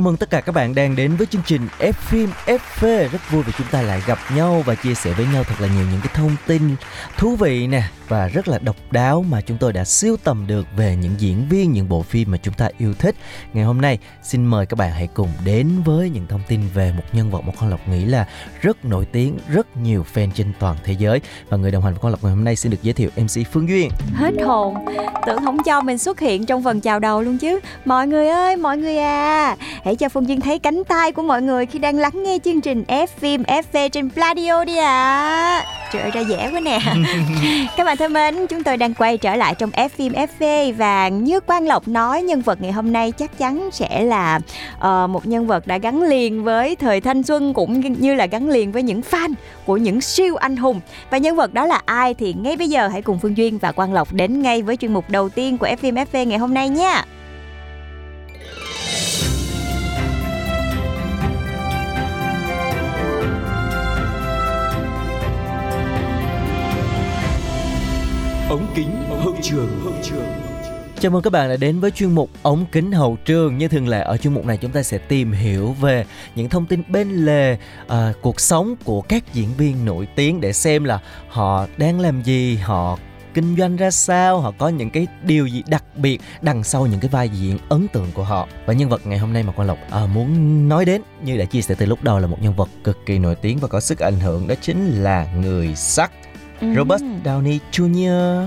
Chào mừng tất cả các bạn đang đến với chương trình F phim FV Rất vui vì chúng ta lại gặp nhau và chia sẻ với nhau thật là nhiều những cái thông tin thú vị nè Và rất là độc đáo mà chúng tôi đã siêu tầm được về những diễn viên, những bộ phim mà chúng ta yêu thích. Ngày hôm nay xin mời các bạn hãy cùng đến với những thông tin về một nhân vật mà Con Lộc nghĩ là rất nổi tiếng, rất nhiều fan trên toàn thế giới. Và người đồng hành với Con Lộc ngày hôm nay xin được giới thiệu MC Phương Duyên. Hết hồn. Tưởng không cho mình xuất hiện trong phần chào đầu luôn chứ. Mọi người ơi mọi người à. hãy cho phương duyên thấy cánh tay của mọi người khi đang lắng nghe chương trình F phim FV trên Pladio đi ạ à. trời ơi ra dễ quá nè các bạn thân mến chúng tôi đang quay trở lại trong F phim FV và như Quang Lộc nói nhân vật ngày hôm nay chắc chắn sẽ là ờ, một nhân vật đã gắn liền với thời thanh xuân cũng như là gắn liền với những fan của những siêu anh hùng và nhân vật đó là ai thì ngay bây giờ hãy cùng Phương Duyên và Quang Lộc đến ngay với chuyên mục đầu tiên của FM FV ngày hôm nay nha. Ống kính hậu trường hậu trường Chào mừng các bạn đã đến với chuyên mục ống kính hậu trường. Như thường lệ ở chuyên mục này chúng ta sẽ tìm hiểu về những thông tin bên lề à, cuộc sống của các diễn viên nổi tiếng để xem là họ đang làm gì, họ kinh doanh ra sao, họ có những cái điều gì đặc biệt đằng sau những cái vai diễn ấn tượng của họ. Và nhân vật ngày hôm nay mà Quang Lộc à, muốn nói đến như đã chia sẻ từ lúc đầu là một nhân vật cực kỳ nổi tiếng và có sức ảnh hưởng đó chính là người sắt Robert Downey Jr.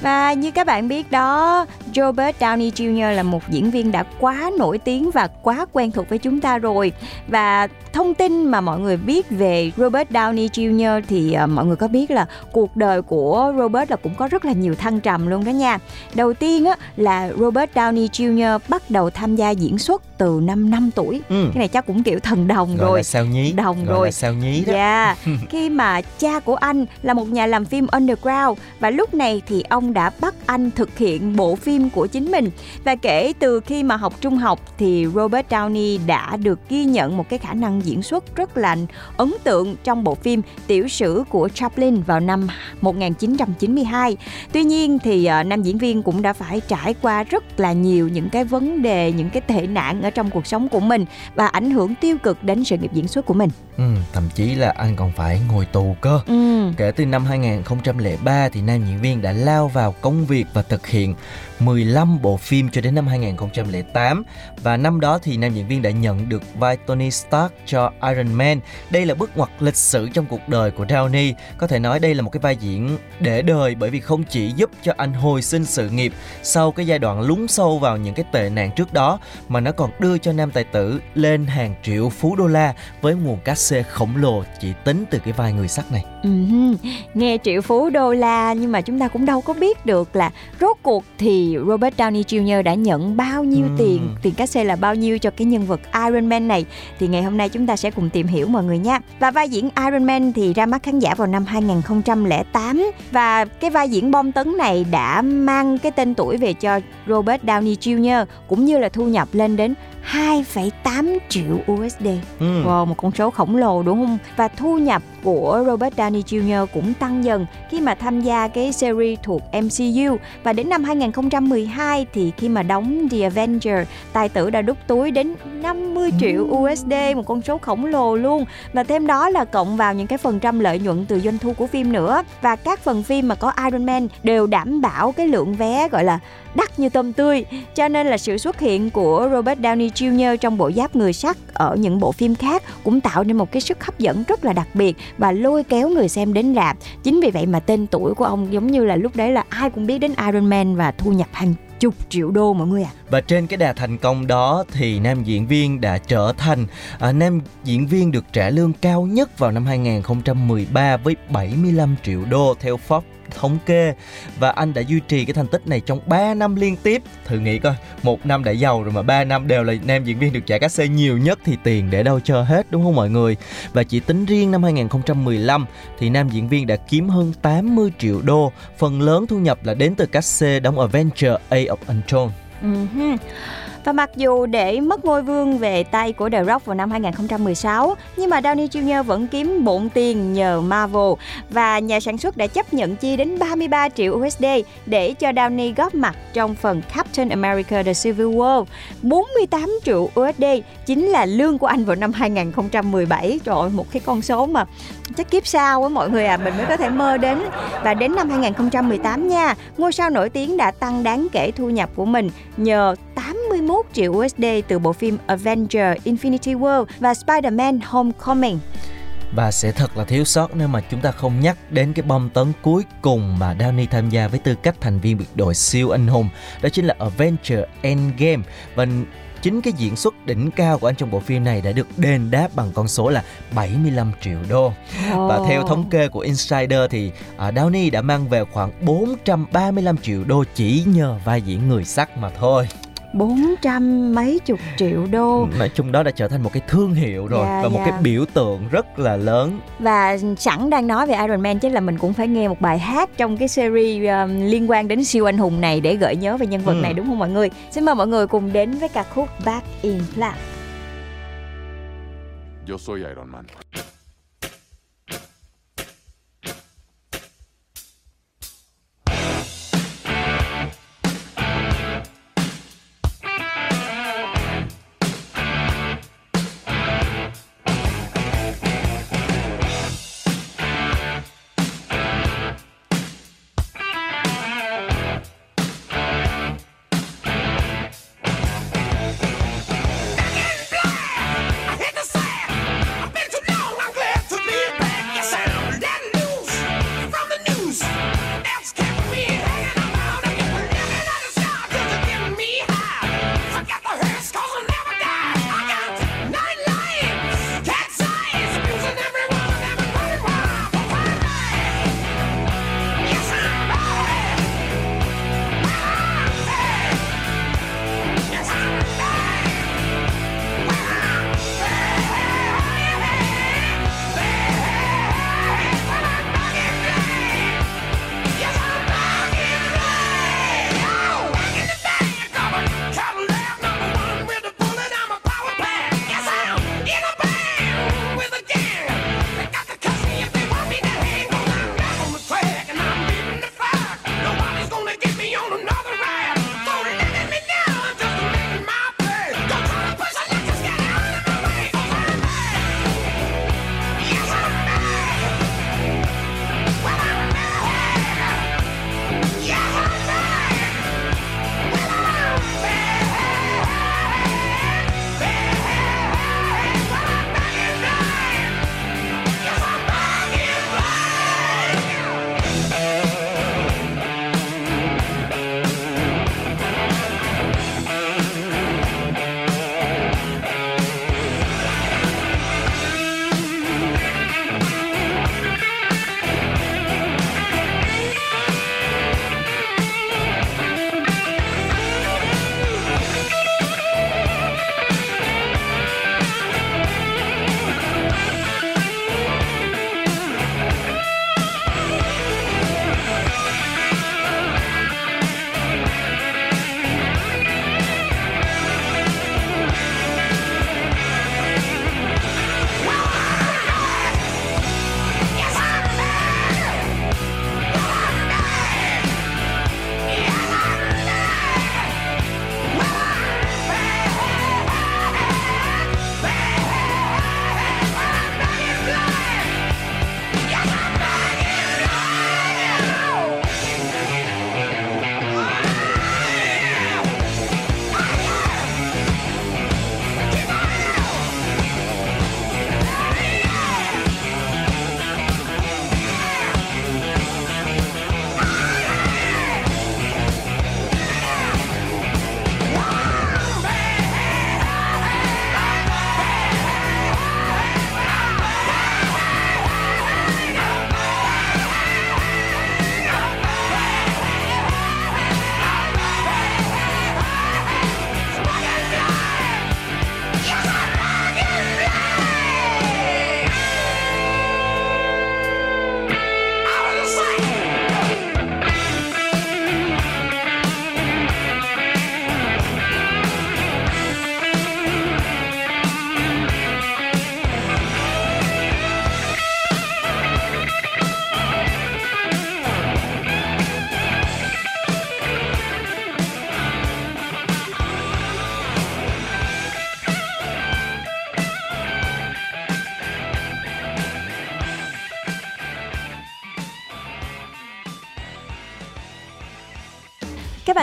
Và như các bạn biết đó, Robert Downey Jr. là một diễn viên đã quá nổi tiếng và quá quen thuộc với chúng ta rồi. Và thông tin mà mọi người biết về Robert Downey Jr. thì uh, mọi người có biết là cuộc đời của Robert là cũng có rất là nhiều thăng trầm luôn đó nha. Đầu tiên á là Robert Downey Jr. bắt đầu tham gia diễn xuất từ năm 5 tuổi. Ừ. Cái này chắc cũng kiểu thần đồng Gọi rồi. sao nhí. Đồng Gọi rồi. sao nhí đó. Dạ, khi mà cha của anh là một nhà làm phim underground và lúc này thì ông đã bắt anh thực hiện bộ phim của chính mình. Và kể từ khi mà học trung học thì Robert Downey đã được ghi nhận một cái khả năng diễn xuất rất là ấn tượng trong bộ phim Tiểu sử của Chaplin vào năm 1992. Tuy nhiên thì uh, nam diễn viên cũng đã phải trải qua rất là nhiều những cái vấn đề, những cái tệ nạn ở trong cuộc sống của mình và ảnh hưởng tiêu cực đến sự nghiệp diễn xuất của mình. Ừ, thậm chí là anh còn phải ngồi tù cơ. Ừ. Kể từ năm 2003 thì nam diễn viên đã lao vào công việc và thực hiện 15 bộ phim cho đến năm 2008 và năm đó thì nam diễn viên đã nhận được vai Tony Stark cho Iron Man. Đây là bước ngoặt lịch sử trong cuộc đời của Downey. Có thể nói đây là một cái vai diễn để đời bởi vì không chỉ giúp cho anh hồi sinh sự nghiệp sau cái giai đoạn lún sâu vào những cái tệ nạn trước đó mà nó còn đưa cho nam tài tử lên hàng triệu phú đô la với nguồn cát xê khổng lồ chỉ tính từ cái vai người sắt này. Ừm, Nghe triệu phú đô la nhưng mà chúng ta cũng đâu có biết được là rốt cuộc thì Robert Downey Jr. đã nhận bao nhiêu Ừm. tiền, tiền cát xê là bao nhiêu cho cái nhân vật Iron Man này thì ngày hôm nay chúng ta sẽ cùng tìm hiểu mọi người nha. Và vai diễn Iron Man thì ra mắt khán giả vào năm 2008 và cái vai diễn bom tấn này đã mang cái tên tuổi về cho Robert Downey Jr. cũng như là thu nhập lên đến 2,8 triệu USD. Ừ. Wow, một con số khổng lồ đúng không? Và thu nhập của Robert Downey Jr. cũng tăng dần khi mà tham gia cái series thuộc MCU và đến năm 2012 thì khi mà đóng The Avenger, tài tử đã đút túi đến 50 triệu USD, một con số khổng lồ luôn. Và thêm đó là cộng vào những cái phần trăm lợi nhuận từ doanh thu của phim nữa. Và các phần phim mà có Iron Man đều đảm bảo cái lượng vé gọi là đắt như tôm tươi cho nên là sự xuất hiện của Robert Downey Jr. trong bộ giáp người sắt ở những bộ phim khác cũng tạo nên một cái sức hấp dẫn rất là đặc biệt và lôi kéo người xem đến rạp. Chính vì vậy mà tên tuổi của ông giống như là lúc đấy là ai cũng biết đến Iron Man và thu nhập hàng chục triệu đô mọi người ạ. Và trên cái đà thành công đó thì nam diễn viên đã trở thành à, nam diễn viên được trả lương cao nhất vào năm 2013 với 75 triệu đô theo Forbes thống kê và anh đã duy trì cái thành tích này trong 3 năm liên tiếp. Thử nghĩ coi, một năm đã giàu rồi mà 3 năm đều là nam diễn viên được trả cát xê nhiều nhất thì tiền để đâu cho hết đúng không mọi người? Và chỉ tính riêng năm 2015 thì nam diễn viên đã kiếm hơn 80 triệu đô, phần lớn thu nhập là đến từ cát xê đóng ở Venture A of Untold. Uh-huh. Và mặc dù để mất ngôi vương về tay của The Rock vào năm 2016, nhưng mà Downey Jr. vẫn kiếm bộn tiền nhờ Marvel và nhà sản xuất đã chấp nhận chi đến 33 triệu USD để cho Downey góp mặt trong phần Captain America The Civil War. 48 triệu USD chính là lương của anh vào năm 2017. Trời ơi, một cái con số mà chắc kiếp sau á mọi người à mình mới có thể mơ đến và đến năm 2018 nha ngôi sao nổi tiếng đã tăng đáng kể thu nhập của mình nhờ 81 triệu USD từ bộ phim Avenger Infinity War và Spider-Man Homecoming và sẽ thật là thiếu sót nếu mà chúng ta không nhắc đến cái bom tấn cuối cùng mà Downey tham gia với tư cách thành viên biệt đội siêu anh hùng đó chính là Avenger Endgame và chính cái diễn xuất đỉnh cao của anh trong bộ phim này đã được đền đáp bằng con số là 75 triệu đô. Oh. Và theo thống kê của Insider thì uh, Downey đã mang về khoảng 435 triệu đô chỉ nhờ vai diễn người sắt mà thôi. 400 mấy chục triệu đô nói chung đó đã trở thành một cái thương hiệu rồi yeah, dạ, và một yeah. cái dạ. biểu tượng rất là lớn và sẵn đang nói về Iron Man chứ là mình cũng phải nghe một bài hát trong cái series um, liên quan đến siêu anh hùng này để gợi nhớ về nhân vật ừ. này đúng không mọi người xin mời mọi người cùng đến với ca khúc Back in Black Yo soy Iron Man.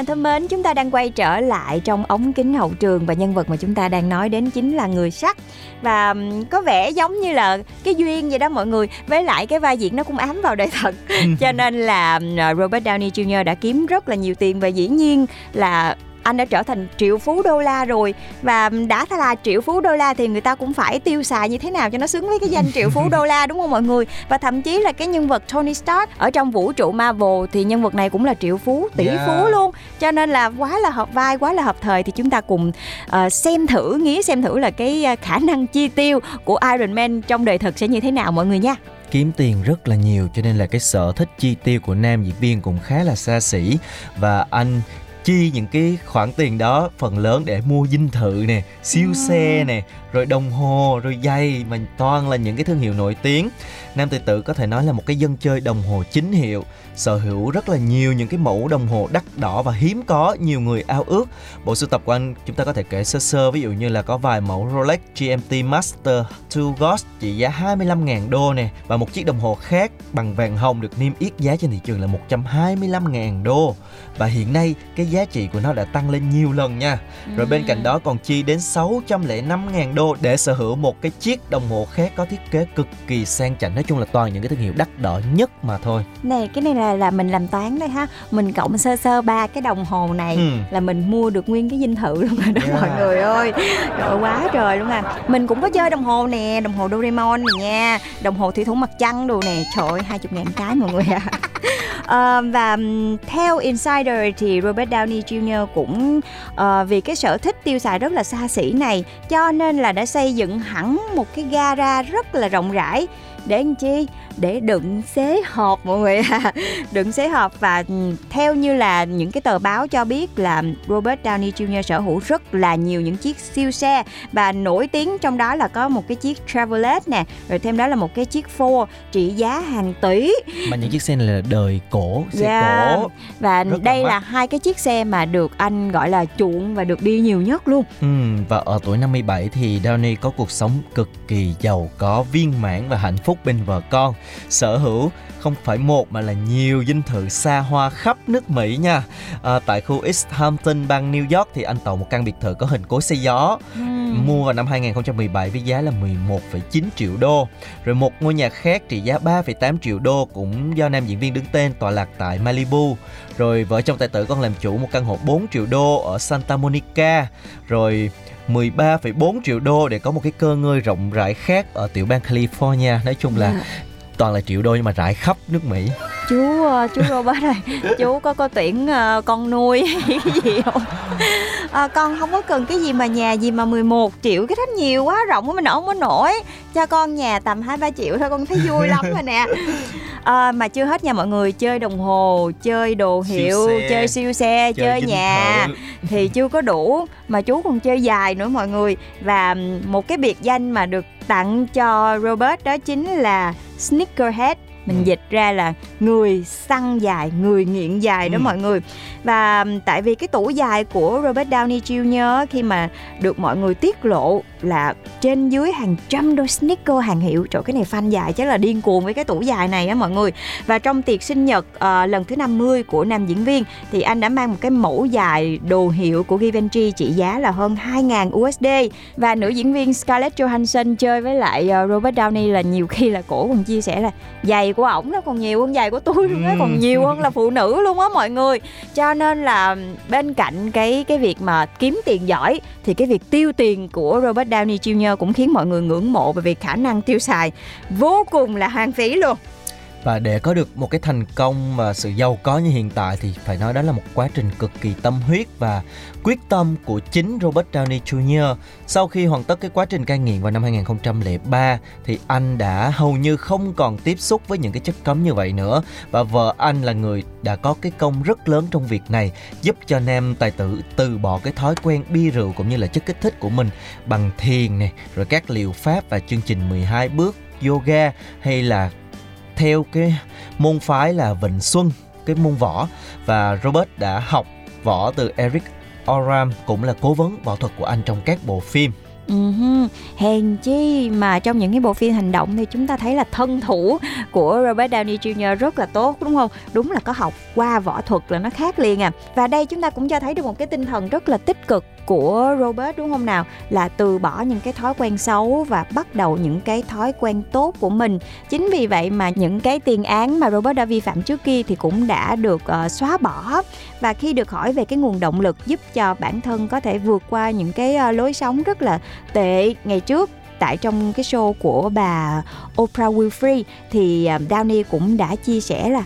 Bạn thân mến, chúng ta đang quay trở lại trong ống kính hậu trường và nhân vật mà chúng ta đang nói đến chính là người sắt và có vẻ giống như là cái duyên vậy đó mọi người với lại cái vai diễn nó cũng ám vào đời thật cho nên là Robert Downey Jr. đã kiếm rất là nhiều tiền và dĩ nhiên là anh đã trở thành triệu phú đô la rồi. Và đã là triệu phú đô la thì người ta cũng phải tiêu xài như thế nào cho nó xứng với cái danh triệu phú đô la đúng không mọi người? Và thậm chí là cái nhân vật Tony Stark ở trong vũ trụ Marvel thì nhân vật này cũng là triệu phú tỷ yeah. phú luôn. Cho nên là quá là hợp vai quá là hợp thời thì chúng ta cùng uh, xem thử nghĩ xem thử là cái ờ, khả năng chi tiêu của Iron Man trong đời thực sẽ như thế nào mọi người nha. Kiếm tiền rất là nhiều cho nên là cái sở thích chi tiêu của nam diễn viên cũng khá là xa xỉ. Và anh chi những cái khoản tiền đó phần lớn để mua dinh thự nè siêu xe nè rồi đồng hồ rồi giày mà toàn là những cái thương hiệu nổi tiếng. Nam tự tử có thể nói là một cái dân chơi đồng hồ chính hiệu sở hữu rất là nhiều những cái mẫu đồng hồ đắt đỏ và hiếm có nhiều người ao ước. Bộ sưu tập của anh chúng ta có thể kể sơ sơ ví dụ như là có vài mẫu Rolex GMT Master 2 Ghost trị giá 25.000 đô nè và một chiếc đồng hồ khác bằng vàng hồng được niêm yết giá trên thị trường là 125.000 đô. Và hiện nay cái giá trị của nó đã tăng lên nhiều lần nha. Rồi bên cạnh đó còn chi đến 605.000 đô để sở hữu một cái chiếc đồng hồ khác có thiết kế cực kỳ sang chảnh. Nói chung là toàn những cái thương hiệu đắt đỏ nhất mà thôi. Này cái này là là mình làm toán đây ha. Mình cộng sơ sơ ba cái đồng hồ này ừ. là mình mua được nguyên cái dinh thự luôn rồi đó yeah. mọi người ơi. Trời quá trời luôn à. Mình cũng có chơi đồng hồ nè đồng hồ Doraemon này nha đồng hồ thủy thủ mặt trăng đồ nè. Trời ơi hai chục ngàn cái mọi người à uh, và theo Insider thì Robert Downey Jr. cũng uh, vì cái sở thích tiêu xài rất là xa xỉ này cho nên là đã xây dựng hẳn một cái gara rất là rộng rãi để làm chi để đựng xế hộp mọi người à. đựng xế hộp và ừ, theo như là những cái tờ báo cho biết là Robert Downey Jr. sở hữu rất là nhiều những chiếc siêu xe và nổi tiếng trong đó là có một cái chiếc Chevrolet nè rồi thêm đó là một cái chiếc Ford trị giá hàng tỷ mà những chiếc xe này là đời cổ xe yeah. cổ và rất đây là, là hai cái chiếc xe mà được anh gọi là chuộng và được đi nhiều nhất luôn ừ, và ở tuổi 57 thì Downey có cuộc sống cực kỳ giàu có viên mãn và hạnh phúc bên vợ con sở hữu không phải một mà là nhiều dinh thự xa hoa khắp nước Mỹ nha. À, tại khu East Hampton, bang New York thì anh tậu một căn biệt thự có hình cối xay gió. Uhm. Mua vào năm 2017 với giá là 11,9 triệu đô. Rồi một ngôi nhà khác trị giá 3,8 triệu đô cũng do nam diễn viên đứng tên tọa lạc tại Malibu. Rồi vợ chồng tài tử còn làm chủ một căn hộ 4 triệu đô ở Santa Monica. Rồi 13,4 triệu đô để có một cái cơ ngơi rộng rãi khác ở tiểu bang California. Nói chung là dạ toàn là triệu đô nhưng mà rải khắp nước Mỹ. Chú ờ, chú Robert ơi chú có có tuyển uh, con nuôi cái gì không? À, con không có cần cái gì mà nhà gì mà 11 triệu cái đó nhiều quá rộng quá mình không có nổi. Cho con nhà tầm hai ba triệu thôi con thấy vui lắm rồi nè. À, mà chưa hết nha mọi người chơi đồng hồ chơi đồ hiệu siêu chơi siêu xe chơi, chơi nhà thợ. thì chưa có đủ mà chú còn chơi dài nữa mọi người. Và một cái biệt danh mà được tặng cho Robert đó chính là Sneakerhead mình ừ. dịch ra là người săn dài người nghiện dài đó ừ. mọi người và tại vì cái tủ dài của Robert Downey Jr. khi mà được mọi người tiết lộ là trên dưới hàng trăm đôi sneaker hàng hiệu. Trời cái này fan dài chắc là điên cuồng với cái tủ dài này á mọi người. Và trong tiệc sinh nhật uh, lần thứ 50 của nam diễn viên thì anh đã mang một cái mẫu dài đồ hiệu của Givenchy trị giá là hơn 2.000 USD và nữ diễn viên Scarlett Johansson chơi với lại uh, Robert Downey là nhiều khi là cổ còn chia sẻ là giày của ổng nó còn nhiều hơn giày của tôi luôn á còn nhiều hơn là phụ nữ luôn á mọi người. Cho nên là bên cạnh cái cái việc mà kiếm tiền giỏi thì cái việc tiêu tiền của Robert Downey Jr. cũng khiến mọi người ngưỡng mộ về việc khả năng tiêu xài vô cùng là hoang phí luôn và để có được một cái thành công và sự giàu có như hiện tại thì phải nói đó là một quá trình cực kỳ tâm huyết và quyết tâm của chính Robert Downey Jr. Sau khi hoàn tất cái quá trình cai nghiện vào năm 2003 thì anh đã hầu như không còn tiếp xúc với những cái chất cấm như vậy nữa và vợ anh là người đã có cái công rất lớn trong việc này, giúp cho nam tài tử từ bỏ cái thói quen bia rượu cũng như là chất kích thích của mình bằng thiền này rồi các liệu pháp và chương trình 12 bước yoga hay là theo cái môn phái là Vịnh Xuân, cái môn võ và Robert đã học võ từ Eric Oram cũng là cố vấn võ thuật của anh trong các bộ phim Uh-huh. Hèn chi mà trong những cái bộ phim hành động thì chúng ta thấy là thân thủ của Robert Downey Jr. rất là tốt đúng không? Đúng là có học qua võ thuật là nó khác liền à. Và đây chúng ta cũng cho thấy được một cái tinh thần rất là tích cực của Robert đúng không nào? Là từ bỏ những cái thói quen xấu và bắt đầu những cái thói quen tốt của mình. Chính vì vậy mà những cái tiền án mà Robert đã vi phạm trước kia thì cũng đã được uh, xóa bỏ. Và khi được hỏi về cái nguồn động lực giúp cho bản thân có thể vượt qua những cái uh, lối sống rất là tệ ngày trước tại trong cái show của bà Oprah Winfrey thì ờ, uh, Downey cũng đã chia sẻ là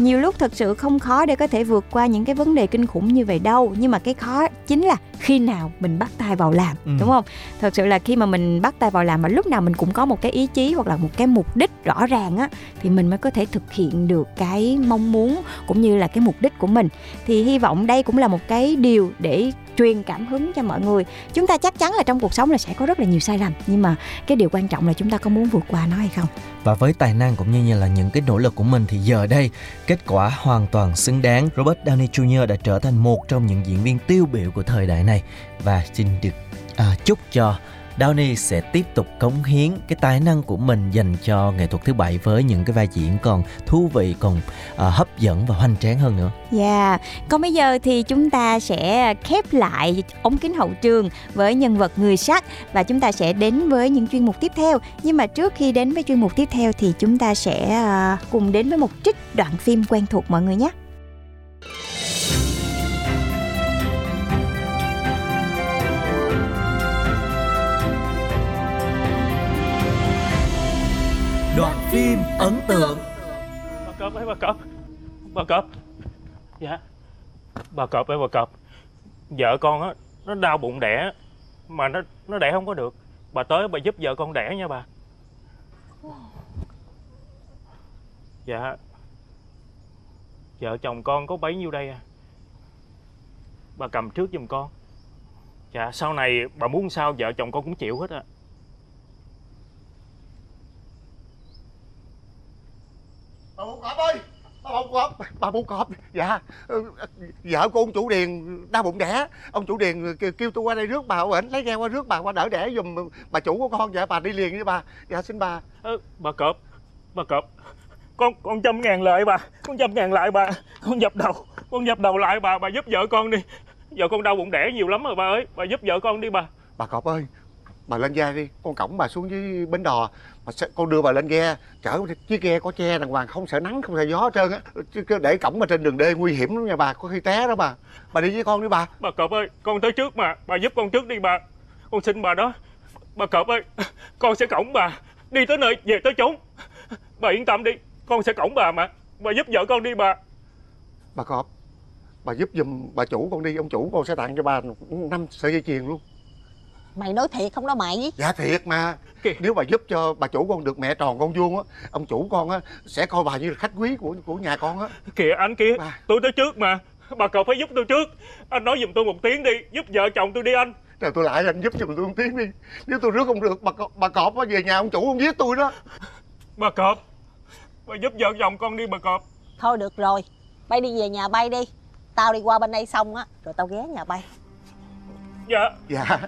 nhiều lúc thật sự không khó để có thể vượt qua những cái vấn đề kinh khủng như vậy đâu. Nhưng mà cái khó chính là khi nào mình bắt tay vào làm ừ. đúng không? Thật sự là khi mà mình bắt tay vào làm mà lúc nào mình cũng có một cái ý chí hoặc là một cái mục đích rõ ràng á thì mình mới có thể thực hiện được cái mong muốn cũng như là cái mục đích của mình. Thì hy vọng đây cũng là một cái điều để truyền cảm hứng cho mọi người. Chúng ta chắc chắn là trong cuộc sống là sẽ có rất là nhiều sai lầm nhưng mà cái điều quan trọng là chúng ta có muốn vượt qua nó hay không? Và với tài năng cũng như là những cái nỗ lực của mình thì giờ đây kết quả hoàn toàn xứng đáng. Robert Downey Jr. đã trở thành một trong những diễn viên tiêu biểu của thời đại này. Và xin được à, chúc cho Downey sẽ tiếp tục cống hiến cái tài năng của mình dành cho nghệ thuật thứ bảy với những cái vai diễn còn thú vị còn uh, hấp dẫn và hoành tráng hơn nữa. Dạ, yeah. còn bây giờ thì chúng ta sẽ khép lại ống kính hậu trường với nhân vật người sắt và chúng ta sẽ đến với những chuyên mục tiếp theo. Nhưng mà trước khi đến với chuyên mục tiếp theo thì chúng ta sẽ uh, cùng đến với một trích đoạn phim quen thuộc mọi người nhé. Đoạn phim ấn tượng. Bà Cọp ơi, bà Cọp. Bà Cọp. Dạ. Bà Cọp ơi, bà Cọp. Vợ con á, Nó đau bụng đẻ, Mà nó nó đẻ không có được. Bà tới bà giúp vợ con đẻ nha bà. Dạ. Vợ chồng con có bấy nhiêu đây à? Bà cầm trước giùm con. Dạ sau này bà muốn sao vợ chồng con cũng chịu hết à bà bụng cọp ơi bà bụng cọp bà bụng cọp. Dạ ừ, vợ của ông chủ điền đau bụng đẻ. Ông chủ điền kêu tôi qua đây rước bà ảnh lấy ghe qua rước bà qua đỡ đẻ giùm bà chủ của con. Dạ bà đi liền với bà. Dạ xin bà. Ừ, bà cọp bà cọp. Con con trăm ngàn lại bà con trăm ngàn lại bà con dập đầu con dập đầu lại bà bà giúp vợ con đi. Vợ con đau bụng đẻ nhiều lắm rồi bà ơi bà giúp vợ con đi bà. Bà cọp ơi bà lên ghe đi con cổng bà xuống dưới bến đò mà con đưa bà lên ghe. Chở chiếc ghe có che đàng hoàng không sợ nắng không sợ gió hết trơn á. Chứ để cổng mà trên đường đê nguy hiểm lắm nha bà có khi té đó bà. Bà đi với con đi bà. Bà cọp ơi con tới trước mà bà giúp con trước đi bà. Con xin bà đó. Bà cọp ơi con sẽ cổng bà. Đi tới nơi về tới chốn. Bà yên tâm đi con sẽ cổng bà mà. Bà giúp vợ con đi bà. Bà cọp bà giúp giùm bà chủ con đi. Ông chủ con sẽ tặng cho bà năm sợi dây chuyền luôn mày nói thiệt không đó mày. Dạ thiệt mà. Kì. nếu bà giúp cho bà chủ con được mẹ tròn con vuông á ông chủ con á sẽ coi bà như là khách quý của của nhà con á. Kìa anh kia bà... tôi tới trước mà. Bà cậu phải giúp tôi trước. Anh nói giùm tôi một tiếng đi giúp vợ chồng tôi đi anh. Rồi tôi lại anh giúp giùm tôi một tiếng đi. Nếu tôi rước không được bà bà cọp á về nhà ông chủ không giết tôi đó. Bà cọp. Bà giúp vợ chồng con đi bà cọp. Thôi được rồi bay đi về nhà bay đi. Tao đi qua bên đây xong á rồi tao ghé nhà bay. Dạ. Dạ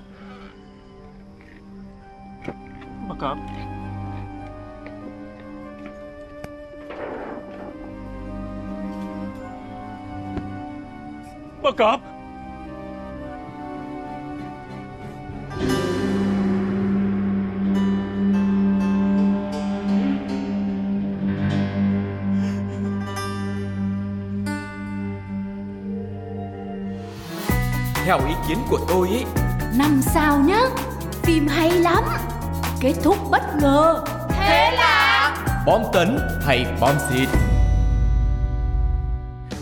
Bà Cọp. Bà Cọp. Theo ý kiến của tôi ý Năm sao nhá Phim hay lắm kết thúc bất ngờ Thế là Bom tấn hay bom xịt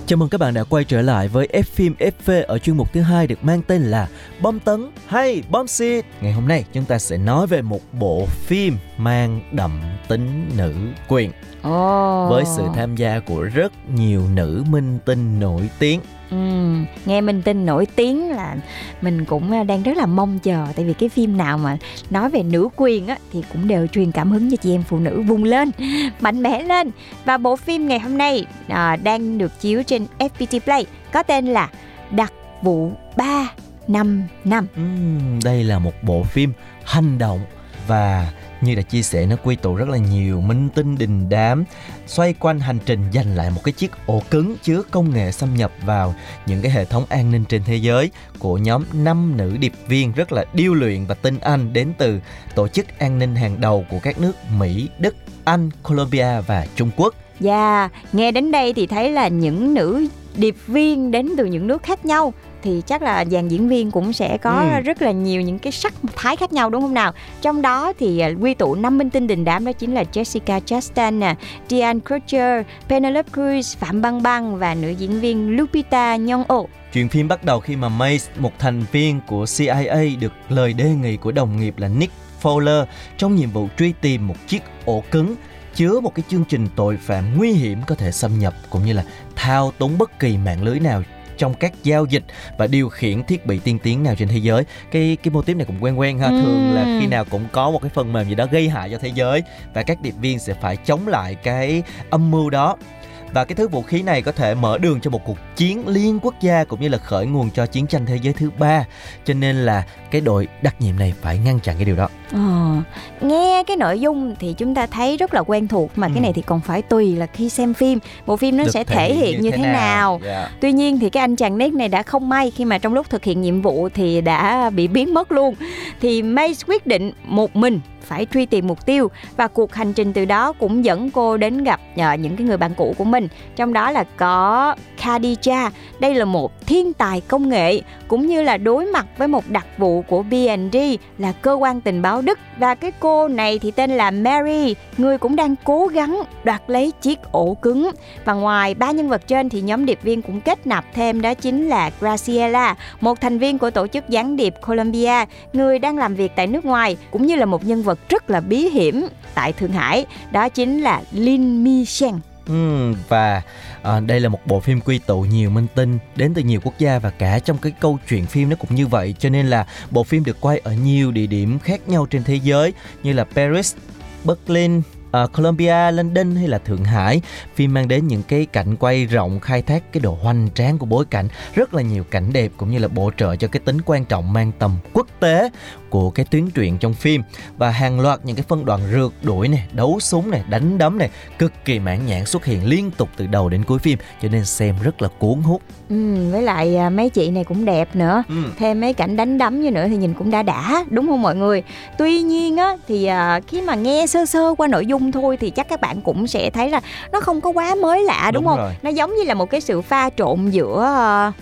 Chào mừng các bạn đã quay trở lại với F phim FV ở chuyên mục thứ hai được mang tên là Bom tấn hay bom xịt. Ngày hôm nay chúng ta sẽ nói về một bộ phim mang đậm tính nữ quyền. Oh. Với sự tham gia của rất nhiều nữ minh tinh nổi tiếng Ừ, nghe minh tinh nổi tiếng là mình cũng à, đang rất là mong chờ tại vì cái phim nào mà nói về nữ quyền á thì cũng đều truyền cảm hứng cho chị em phụ nữ vùng lên mạnh mẽ lên và bộ phim ngày hôm nay à, đang được chiếu trên FPT Play có tên là đặc vụ 3 5 năm. Ừ, đây là một bộ phim hành động và như đã chia sẻ nó quy tụ rất là nhiều minh tinh đình đám xoay quanh hành trình giành lại một cái chiếc ổ cứng chứa công nghệ xâm nhập vào những cái hệ thống an ninh trên thế giới của nhóm năm nữ điệp viên rất là điêu luyện và tinh anh đến từ tổ chức an ninh hàng đầu của các nước Mỹ, Đức, Anh, Colombia và Trung Quốc. Dạ, nghe đến đây thì thấy là những nữ điệp viên đến từ những nước khác nhau thì chắc là dàn diễn viên cũng sẽ có Ừ. rất là nhiều những cái sắc thái khác nhau đúng không nào? Trong đó thì à, quy tụ năm minh tinh đình đám đó chính là Jessica Chastain nè, Diane Kruger, Penelope Cruz, Phạm Băng Băng và nữ diễn viên Lupita Nyong'o. Chuyện phim bắt đầu khi mà Mace, một thành viên của CIA được lời đề nghị của đồng nghiệp là Nick Fowler trong nhiệm vụ truy tìm một chiếc ổ cứng chứa một cái chương trình tội phạm nguy hiểm có thể xâm nhập cũng như là thao túng bất kỳ mạng lưới nào trong các giao dịch và điều khiển thiết bị tiên tiến nào trên thế giới. Cái cái mô típ này cũng quen quen ha. Thường là khi nào cũng có một cái phần mềm gì đó gây hại cho thế giới và các điệp viên sẽ phải chống lại cái âm mưu đó và cái thứ vũ khí này có thể mở đường cho một cuộc chiến liên quốc gia cũng như là khởi nguồn cho chiến tranh thế giới thứ ba cho nên là cái đội đặc nhiệm này phải ngăn chặn cái điều đó Ờ, nghe cái nội dung thì chúng ta thấy rất là quen thuộc mà Ừ. cái này thì còn phải tùy là khi xem phim bộ phim nó Được sẽ thể hiện như thế nào. Dạ. Tuy nhiên thì cái anh chàng Nick này đã không may khi mà trong lúc thực hiện nhiệm vụ thì đã bị biến mất luôn. Thì Mace quyết định một mình phải truy tìm mục tiêu và cuộc hành trình từ đó cũng dẫn cô đến gặp uh, những cái người bạn cũ của mình. Trong đó là có Khadija. Đây là một thiên tài công nghệ cũng như là đối mặt với một đặc vụ của BND là cơ quan tình báo Đức và cái cô này thì tên là Mary, người cũng đang cố gắng đoạt lấy chiếc ổ cứng. Và ngoài ba nhân vật trên thì nhóm điệp viên cũng kết nạp thêm đó chính là Graciela, một thành viên của tổ chức gián điệp Colombia, người đang làm việc tại nước ngoài, cũng như là một nhân vật rất là bí hiểm tại Thượng Hải, đó chính là Lin Mi Shen. Ừm, và à, đây là một bộ phim quy tụ nhiều minh tinh đến từ nhiều quốc gia và cả trong cái câu chuyện phim nó cũng như vậy cho nên là bộ phim được quay ở nhiều địa điểm khác nhau trên thế giới như là Paris, Berlin, ờ, à, Colombia, London hay là Thượng Hải. Phim mang đến những cái cảnh quay rộng khai thác cái độ hoành tráng của bối cảnh, rất là nhiều cảnh đẹp cũng như là bổ trợ cho cái tính quan trọng mang tầm quốc tế của cái tuyến truyện trong phim và hàng loạt những cái phân đoạn rượt đuổi này, đấu súng này, đánh đấm này cực kỳ mãn nhãn xuất hiện liên tục từ đầu đến cuối phim cho nên xem rất là cuốn hút. Ừ, với lại à, mấy chị này cũng đẹp nữa Ừ. thêm mấy cảnh đánh đấm như nữa thì nhìn cũng đã đã đúng không mọi người tuy nhiên á thì à, khi mà nghe sơ sơ qua nội dung thôi thì chắc các bạn cũng sẽ thấy là nó không có quá mới lạ đúng, Đúng không rồi. nó giống như là một cái sự pha trộn giữa à,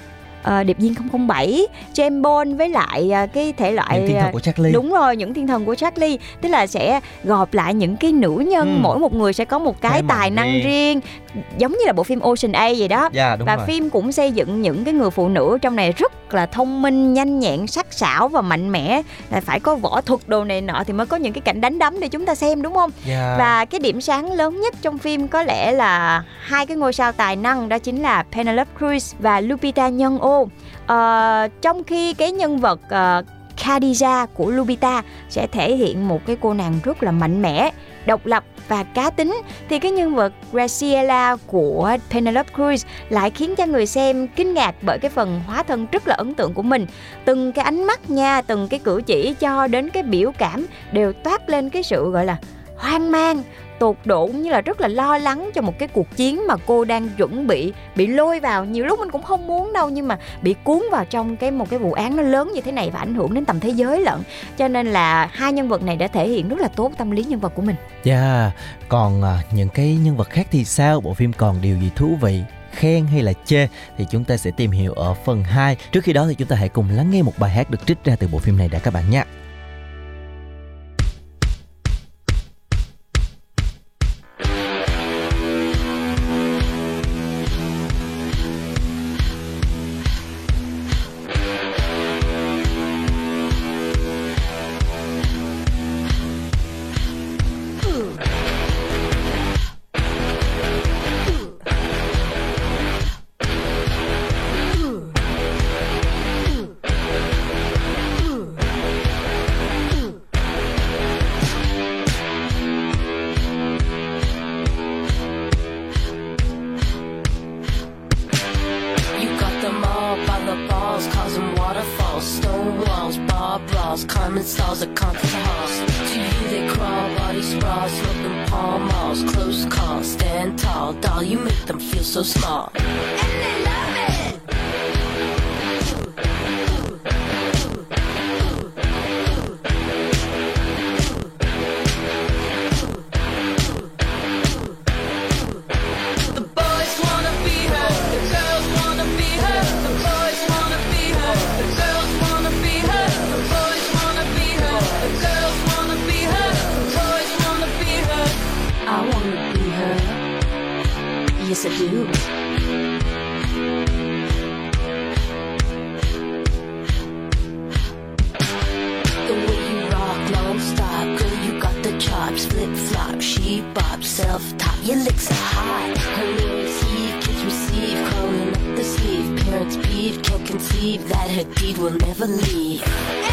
à, điệp viên 007 James Bond với lại à, cái thể loại Những thiên thần của Charlie. Đúng rồi, những thiên thần của Charlie Tức là sẽ gộp lại những cái nữ nhân Ừ. Mỗi một người sẽ có một cái Thế tài năng riêng. riêng Giống như là bộ phim Ocean A vậy đó Dạ đúng và rồi. phim cũng xây dựng những cái người phụ nữ trong này rất là thông minh, nhanh nhẹn, sắc sảo và mạnh mẽ là phải có võ thuật đồ này nọ thì mới có những cái cảnh đánh đấm để chúng ta xem đúng không? Dạ. Và cái điểm sáng lớn nhất trong phim có lẽ là hai cái ngôi sao tài năng đó chính là Penelope Cruz và Lupita Nyong'o. Ờ, trong khi cái nhân vật ờ, Khadija của Lupita sẽ thể hiện một cái cô nàng rất là mạnh mẽ, độc lập và cá tính thì cái nhân vật Graciela của Penelope Cruz lại khiến cho người xem kinh ngạc bởi cái phần hóa thân rất là ấn tượng của mình. Từng cái ánh mắt nha từng cái cử chỉ cho đến cái biểu cảm đều toát lên cái sự gọi là hoang mang tột độ cũng như là rất là lo lắng cho một cái cuộc chiến mà cô đang chuẩn bị bị lôi vào nhiều lúc mình cũng không muốn đâu nhưng mà bị cuốn vào trong cái một cái vụ án nó lớn như thế này và ảnh hưởng đến tầm thế giới lận cho nên là hai nhân vật này đã thể hiện rất là tốt tâm lý nhân vật của mình Dạ, còn à, những cái nhân vật khác thì sao? Bộ phim còn điều gì thú vị? Khen hay là chê thì chúng ta sẽ tìm hiểu ở phần 2. Trước khi đó thì chúng ta hãy cùng lắng nghe một bài hát được trích ra từ bộ phim này đã các bạn nhé. head, will never leave.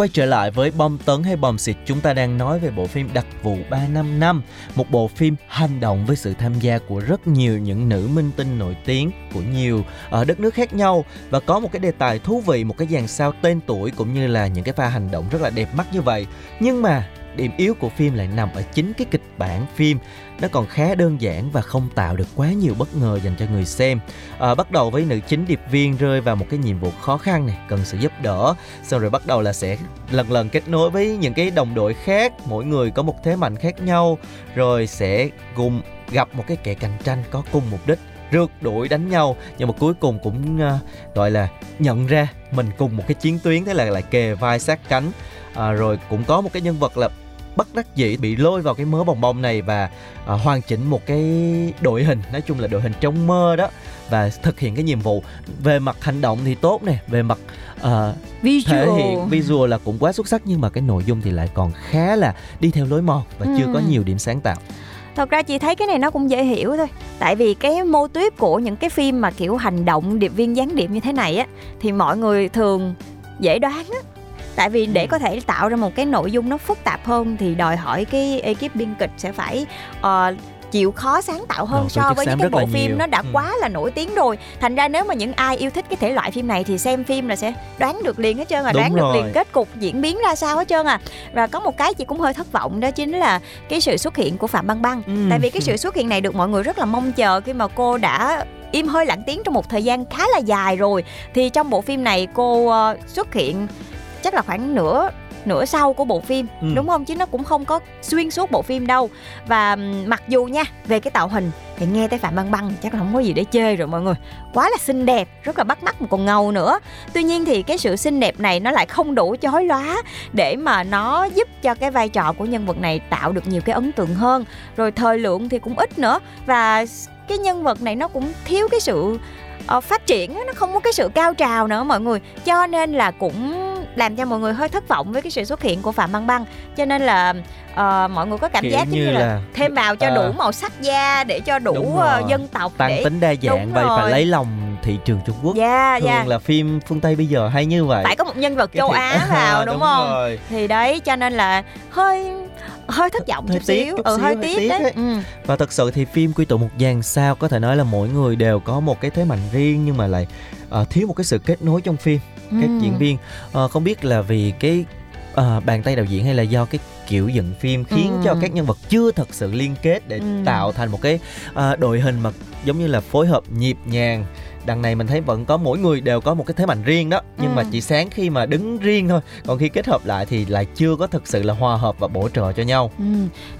Quay trở lại với bom tấn hay bom xịt, chúng ta đang nói về bộ phim Đặc vụ 355, năm, một bộ phim hành động với sự tham gia của rất nhiều những nữ minh tinh nổi tiếng của nhiều ở đất nước khác nhau và có một cái đề tài thú vị, một cái dàn sao tên tuổi cũng như là những cái pha hành động rất là đẹp mắt như vậy. Nhưng mà điểm yếu của phim lại nằm ở chính cái kịch bản phim. Nó còn khá đơn giản và không tạo được quá nhiều bất ngờ dành cho người xem. À, bắt đầu với nữ chính điệp viên rơi vào một cái nhiệm vụ khó khăn này cần sự giúp đỡ. Xong rồi bắt đầu là sẽ lần lần kết nối với những cái đồng đội khác mỗi người có một thế mạnh khác nhau rồi sẽ cùng gặp một cái kẻ cạnh tranh có cùng mục đích rượt đuổi đánh nhau. Nhưng mà cuối cùng cũng uh, gọi là nhận ra mình cùng một cái chiến tuyến thế là lại kề vai sát cánh. À, rồi cũng có một cái nhân vật là bất đắc dĩ bị lôi vào cái mớ bồng bông này và à, hoàn chỉnh một cái đội hình nói chung là đội hình trong mơ đó và thực hiện cái nhiệm vụ về mặt hành động thì tốt nè về mặt uh, Visual. thể hiện visual là cũng quá xuất sắc nhưng mà cái nội dung thì lại còn khá là đi theo lối mòn và chưa Ừ. có nhiều điểm sáng tạo Thật ra chị thấy cái này nó cũng dễ hiểu thôi Tại vì cái mô típ của những cái phim mà kiểu hành động điệp viên gián điệp như thế này á Thì mọi người thường dễ đoán á Tại vì để có thể tạo ra một cái nội dung nó phức tạp hơn Thì đòi hỏi cái ekip biên kịch sẽ phải ờ, chịu khó sáng tạo hơn tư so với những cái bộ phim nhiều. nó đã Ừ. quá là nổi tiếng rồi thành ra nếu mà những ai yêu thích cái thể loại phim này thì xem phim là sẽ đoán được liền hết trơn à Đúng đoán được rồi. liền kết cục diễn biến ra sao hết trơn à và có một cái chị cũng hơi thất vọng đó chính là cái sự xuất hiện của phạm băng băng Ừ. tại vì cái sự xuất hiện này được mọi người rất là mong chờ khi mà cô đã im hơi lặng tiếng trong một thời gian khá là dài rồi thì trong bộ phim này cô ờ, xuất hiện chắc là khoảng nửa nửa sau của bộ phim Ừ. đúng không? Chứ nó cũng không có xuyên suốt bộ phim đâu. Và mặc dù nha về cái tạo hình thì nghe tới phạm băng băng chắc là không có gì để chê rồi mọi người. Quá là xinh đẹp rất là bắt mắt mà còn ngầu nữa. Tuy nhiên thì cái sự xinh đẹp này nó lại không đủ chói lóa để mà nó giúp cho cái vai trò của nhân vật này tạo được nhiều cái ấn tượng hơn. Rồi thời lượng thì cũng ít nữa. Và cái nhân vật này nó cũng thiếu cái sự ờ, phát triển nó không có cái sự cao trào nữa mọi người. Cho nên là cũng làm cho mọi người hơi thất vọng với cái sự xuất hiện của phạm băng băng cho nên là ờ, mọi người có cảm Kiểu giác giống như như là, là- thêm vào cho Ờ. đủ màu sắc da để cho đủ Đúng rồi. dân tộc tăng để tính đa dạng Đúng và phải lấy lòng thị trường Trung Quốc dạ thường dạ là phim phương Tây bây giờ hay như vậy phải có một nhân vật Cái châu thiệt- Á vào đúng, không rồi. thì đấy cho nên là hơi hơi thất vọng Hơi chút tiếc xíu chút ừ, xíu, hơi hơi tiếc tiếc đấy ấy. ừ. Và thật sự thì phim Quy tụ một dàn sao có thể nói là mỗi người đều có một cái thế mạnh riêng nhưng mà lại ờ, thiếu một cái sự kết nối trong phim các Ừ. diễn viên Ờ, không biết là vì cái ờ, bàn tay đạo diễn hay là do cái kiểu dựng phim khiến Ừ. cho các nhân vật chưa thật sự liên kết để Ừ. tạo thành một cái ờ, đội hình mà giống như là phối hợp nhịp nhàng đằng này mình thấy vẫn có mỗi người đều có một cái thế mạnh riêng đó nhưng Ừ. mà chỉ sáng khi mà đứng riêng thôi còn khi kết hợp lại thì lại chưa có thực sự là hòa hợp và bổ trợ cho nhau Ừ,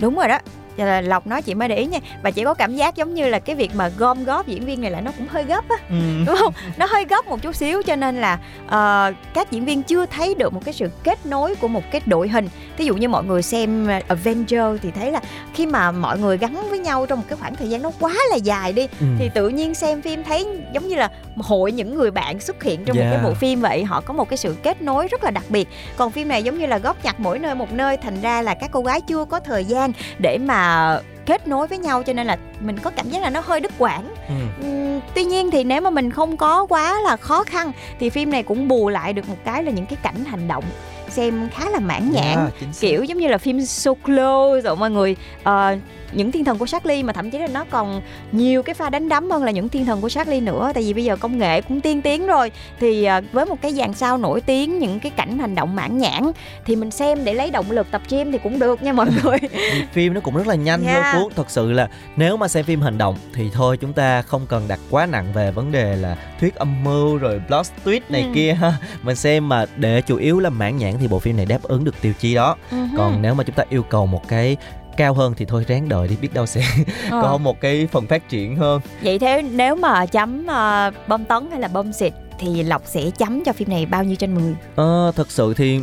đúng rồi đó Vậy là Lộc nói chị mới để ý nha Và chị có cảm giác giống như là cái việc mà gom góp diễn viên này là nó cũng hơi gấp á ừ. Đúng không? Nó hơi gấp một chút xíu cho nên là ờ, các diễn viên chưa thấy được một cái sự kết nối của một cái đội hình Thí dụ như mọi người xem Avenger thì thấy là khi mà mọi người gắn với nhau trong một cái khoảng thời gian nó quá là dài đi Ừ. thì tự nhiên xem phim thấy giống như là hội những người bạn xuất hiện trong một Yeah. cái bộ phim vậy họ có một cái sự kết nối rất là đặc biệt còn phim này giống như là góp nhặt mỗi nơi một nơi thành ra là các cô gái chưa có thời gian để mà kết nối với nhau cho nên là mình có cảm giác là nó hơi đứt quãng Ừ. Tuy nhiên thì nếu mà mình không có quá là khó khăn thì phim này cũng bù lại được một cái là những cái cảnh hành động xem khá là mãn nhãn Yeah, xác. kiểu giống như là phim so close rồi mọi người ờ, những thiên thần của Charlie mà thậm chí là nó còn nhiều cái pha đánh đấm hơn là những thiên thần của Charlie nữa tại vì bây giờ công nghệ cũng tiên tiến rồi thì ờ, với một cái dàn sao nổi tiếng những cái cảnh hành động mãn nhãn thì mình xem để lấy động lực tập gym thì cũng được nha mọi người phim nó cũng rất là nhanh Yeah. lôi cuốn thật sự là nếu mà xem phim hành động thì thôi chúng ta không cần đặt quá nặng về vấn đề là thuyết âm mưu rồi plot twist này Ừ. kia ha mình xem mà để chủ yếu là mãn nhãn thì bộ phim này đáp ứng được tiêu chí đó. Ừ còn nếu mà chúng ta yêu cầu một cái cao hơn thì thôi ráng đợi đi biết đâu sẽ Ờ. có một cái phần phát triển hơn. Vậy thế nếu mà chấm ờ, bom tấn hay là bom xịt thì lộc sẽ chấm cho phim này bao nhiêu trên 10 ờ, thật sự thì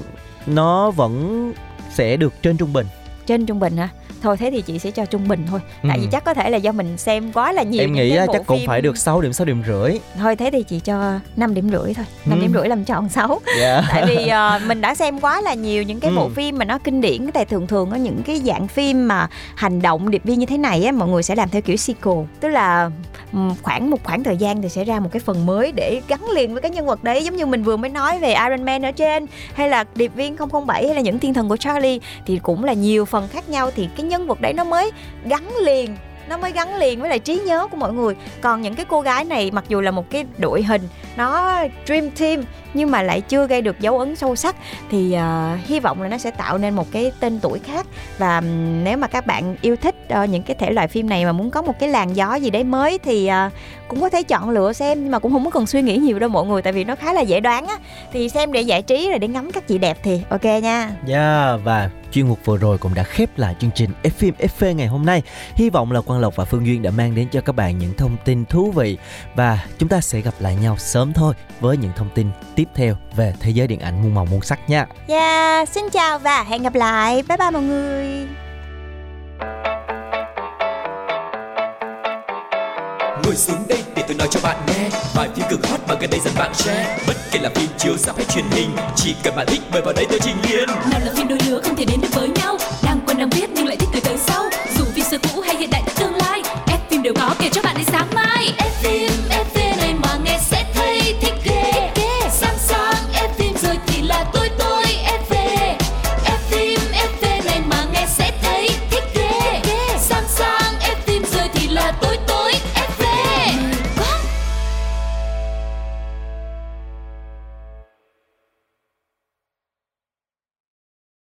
nó vẫn sẽ được trên trung bình. Trên trung bình hả thôi thế thì chị sẽ cho trung bình thôi. Tại Ừ. vì chắc có thể là do mình xem quá là nhiều em nghĩ á, bộ chắc cũng phim- phải được 6 điểm 6 điểm rưỡi. Thôi thế thì chị cho 5 điểm rưỡi thôi. 5 Ừ. điểm rưỡi làm tròn 6 dạ. Tại vì ờ, mình đã xem quá là nhiều những cái bộ Ừ. phim mà nó kinh điển tại thường thường có những cái dạng phim mà hành động điệp viên như thế này á mọi người sẽ làm theo kiểu sequel. Tức là ừm, khoảng một khoảng thời gian thì sẽ ra một cái phần mới để gắn liền với cái nhân vật đấy. Giống như mình vừa mới nói về Iron Man ở trên hay là điệp viên 007 hay là những thiên thần của Charlie thì cũng là nhiều phần khác nhau. Thì cái nhân vật đấy nó mới gắn liền, nó mới gắn liền với lại trí nhớ của mọi người. Còn những cái cô gái này, mặc dù là một cái đội hình, nó dream team nhưng mà lại chưa gây được dấu ấn sâu sắc thì uh, hy vọng là nó sẽ tạo nên một cái tên tuổi khác. Và um, nếu mà các bạn yêu thích uh, những cái thể loại phim này mà muốn có một cái làn gió gì đấy mới thì uh, cũng có thể chọn lựa xem. Nhưng mà cũng không có cần suy nghĩ nhiều đâu mọi người tại vì nó khá là dễ đoán á. Thì xem để giải trí rồi để ngắm các chị đẹp thì ok nha. Yeah, và chuyên mục vừa rồi cũng đã khép lại chương trình F phim FV ngày hôm nay. Hy vọng là Quang Lộc và Phương Duyên đã mang đến cho các bạn những thông tin thú vị. Và chúng ta sẽ gặp lại nhau sớm thôi với những thông tin tiếp theo về thế giới điện ảnh muôn màu muôn sắc nha. Yeah, xin chào và hẹn gặp lại. Bye bye mọi người. Ngồi xuống đây để tôi nói cho bạn nghe. Bài phim cực hot mà gần đây dần bạn share. Bất kể là phim chiếu ra hay truyền hình Chỉ cần bạn thích mời vào đây tôi trình liền Nào là phim đôi lứa không thể đến được với nhau. Đang quen đang biết nhưng lại thích từ tới sau. Dù phim xưa cũ hay hiện đại tương lai Ép phim đều có kể cho bạn đến sáng mai. Ép phim, ép phim.